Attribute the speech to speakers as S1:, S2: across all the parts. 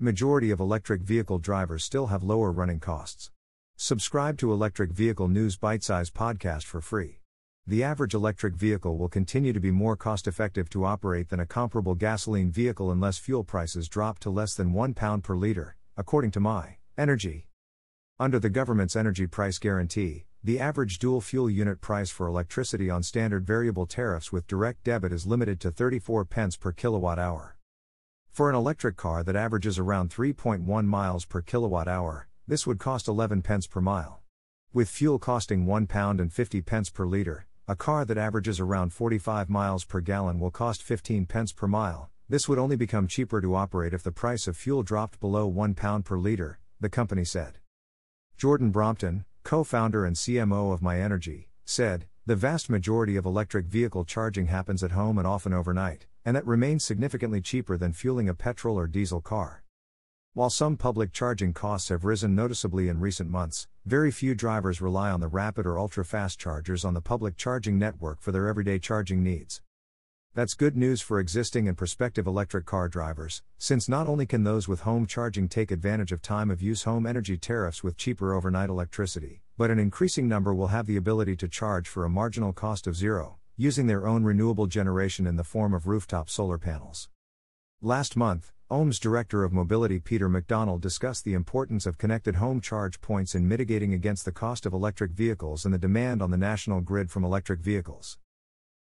S1: Majority of electric vehicle drivers still have lower running costs. Subscribe to Electric Vehicle News Bitesize Podcast for free. The average electric vehicle will continue to be more cost effective to operate than a comparable gasoline vehicle unless fuel prices drop to less than £1 per litre, according to My Energy. Under the government's energy price guarantee, the average dual fuel unit price for electricity on standard variable tariffs with direct debit is limited to 34 pence per kilowatt hour. For an electric car that averages around 3.1 miles per kilowatt hour, this would cost 11 pence per mile. With fuel costing 1 pound and 50 pence per liter, a car that averages around 45 miles per gallon will cost 15 pence per mile. This would only become cheaper to operate if the price of fuel dropped below 1 pound per liter, the company said. Jordan Brompton, co founder and CMO of myenergi, said, The vast majority of electric vehicle charging happens at home and often overnight, and that remains significantly cheaper than fueling a petrol or diesel car. While some public charging costs have risen noticeably in recent months, very few drivers rely on the rapid or ultra fast chargers on the public charging network for their everyday charging needs. That's good news for existing and prospective electric car drivers, since not only can those with home charging take advantage of time of use home energy tariffs with cheaper overnight electricity, but an increasing number will have the ability to charge for a marginal cost of zero, using their own renewable generation in the form of rooftop solar panels. Last month, OHM's Director of Mobility Peter McDonald discussed the importance of connected home charge points in mitigating against the cost of electric vehicles and the demand on the national grid from electric vehicles.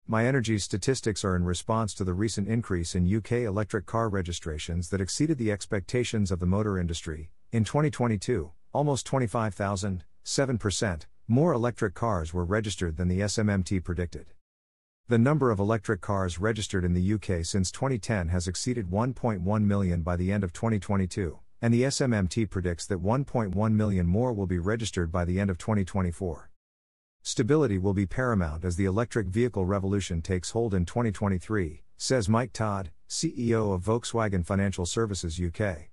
S1: myenergi statistics are in response to the recent increase in UK electric car registrations that exceeded the expectations of the motor industry. In 2022, almost 25,000, 7%, more electric cars were registered than the SMMT predicted. The number of electric cars registered in the UK since 2010 has exceeded 1.1 million by the end of 2022, and the SMMT predicts that 1.1 million more will be registered by the end of 2024. Stability will be paramount as the electric vehicle revolution takes hold in 2023, says Mike Todd, CEO of Volkswagen Financial Services UK.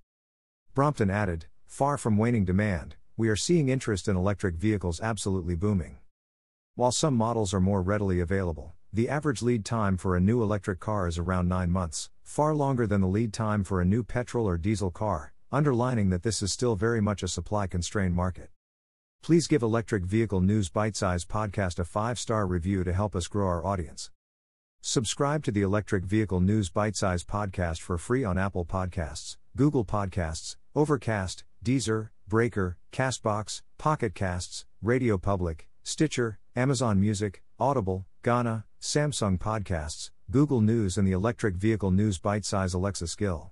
S1: Brompton added, Far from waning demand, we are seeing interest in electric vehicles absolutely booming. While some models are more readily available, the average lead time for a new electric car is around 9 months, far longer than the lead time for a new petrol or diesel car, underlining that this is still very much a supply constrained market. Please give Electric Vehicle News Bitesize Podcast a 5 star review to help us grow our audience. Subscribe to the Electric Vehicle News Bitesize Podcast for free on Apple Podcasts, Google Podcasts, Overcast, Deezer, Breaker, Castbox, Pocket Casts, Radio Public, Stitcher, Amazon Music, Audible, Gaana, Samsung Podcasts, Google News, and the Electric Vehicle News Bitesize Alexa skill.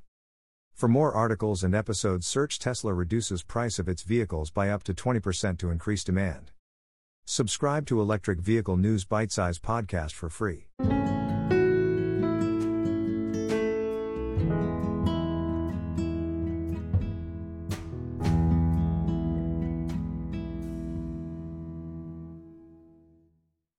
S1: For more articles and episodes, search Tesla reduces price of its vehicles by up to 20% to increase demand. Subscribe to Electric Vehicle News Bitesize Podcast for free.